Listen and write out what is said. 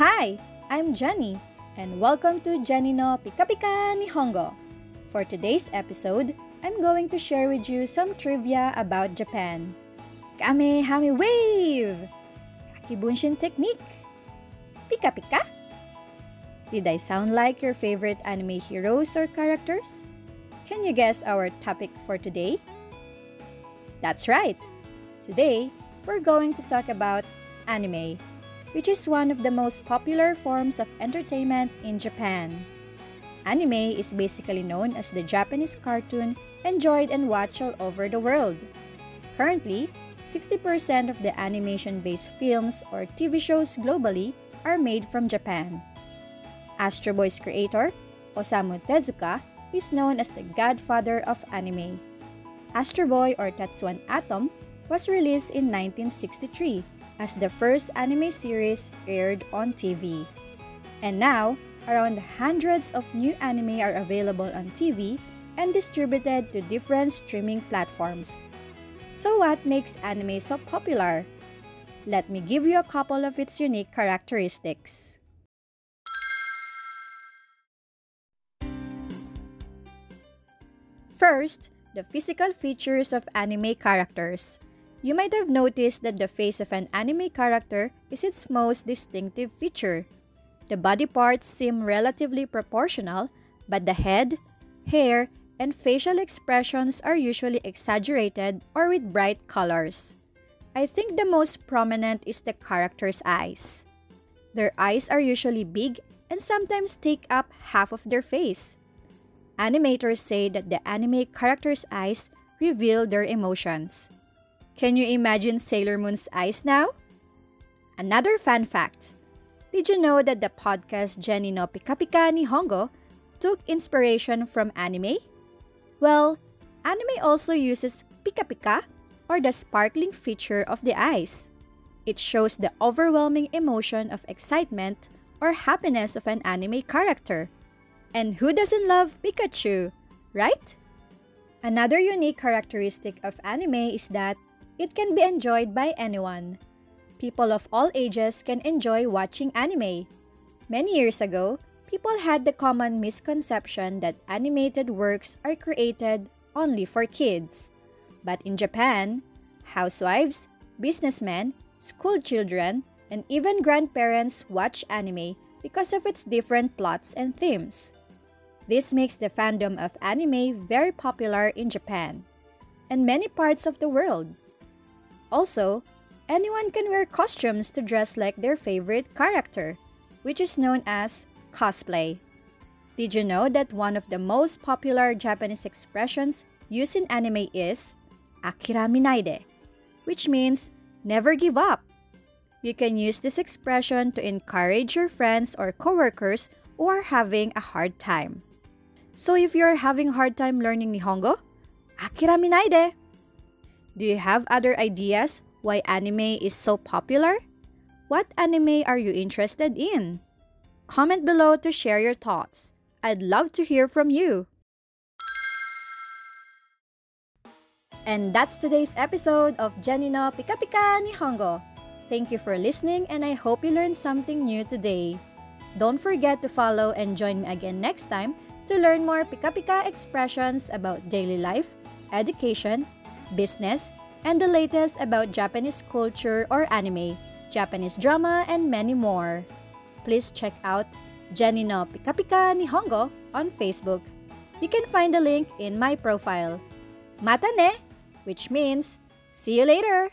Hi, I'm Jenny, and welcome to Jenny no Pika Pika Nihongo. For today's episode, I'm going to share with you some trivia about Japan. Kamehame Wave! Kagebunshin Technique! Pika Pika! Did I sound like your favorite anime heroes or characters? Can you guess our topic for today? That's right! Today, we're going to talk about anime, which is one of the most popular forms of entertainment in Japan. Anime is basically known as the Japanese cartoon enjoyed and watched all over the world. Currently, 60% of the animation based films or TV shows globally are made from Japan. Astro Boy's creator, Osamu Tezuka, is known as the godfather of anime. Astro Boy or Tetsuwan Atom was released in 1963 as the first anime series aired on TV. And now, around hundreds of new anime are available on TV and distributed to different streaming platforms. So what makes anime so popular? Let me give you a couple of its unique characteristics. First, the physical features of anime characters. You might have noticed that the face of an anime character is its most distinctive feature. The body parts seem relatively proportional, but the head, hair, and facial expressions are usually exaggerated or with bright colors. I think the most prominent is the character's eyes. Their eyes are usually big and sometimes take up half of their face. Animators say that the anime character's eyes reveal their emotions. Can you imagine Sailor Moon's eyes now? Another fun fact. Did you know that the podcast Jenny no Pika Pika Nihongo took inspiration from anime? Well, anime also uses pika pika or the sparkling feature of the eyes. It shows the overwhelming emotion of excitement or happiness of an anime character. And who doesn't love Pikachu, right? Another unique characteristic of anime is that it can be enjoyed by anyone. People of all ages can enjoy watching anime. Many years ago, people had the common misconception that animated works are created only for kids. But in Japan, housewives, businessmen, school children, and even grandparents watch anime because of its different plots and themes. This makes the fandom of anime very popular in Japan and many parts of the world. Also, anyone can wear costumes to dress like their favorite character, which is known as cosplay. Did you know that one of the most popular Japanese expressions used in anime is akiramenaide, which means never give up? You can use this expression to encourage your friends or coworkers who are having a hard time. So if you're having a hard time learning Nihongo, akiramenaide! Do you have other ideas why anime is so popular? What anime are you interested in? Comment below to share your thoughts. I'd love to hear from you. And that's today's episode of Jenny no Pika Pika Nihongo. Thank you for listening and I hope you learned something new today. Don't forget to follow and join me again next time to learn more Pika Pika expressions about daily life, education, business, and the latest about Japanese culture or anime, Japanese drama, and many more. Please check out Jenny no Pika Pika Nihongo on Facebook. You can find the link in my profile. Mata ne! Which means, see you later!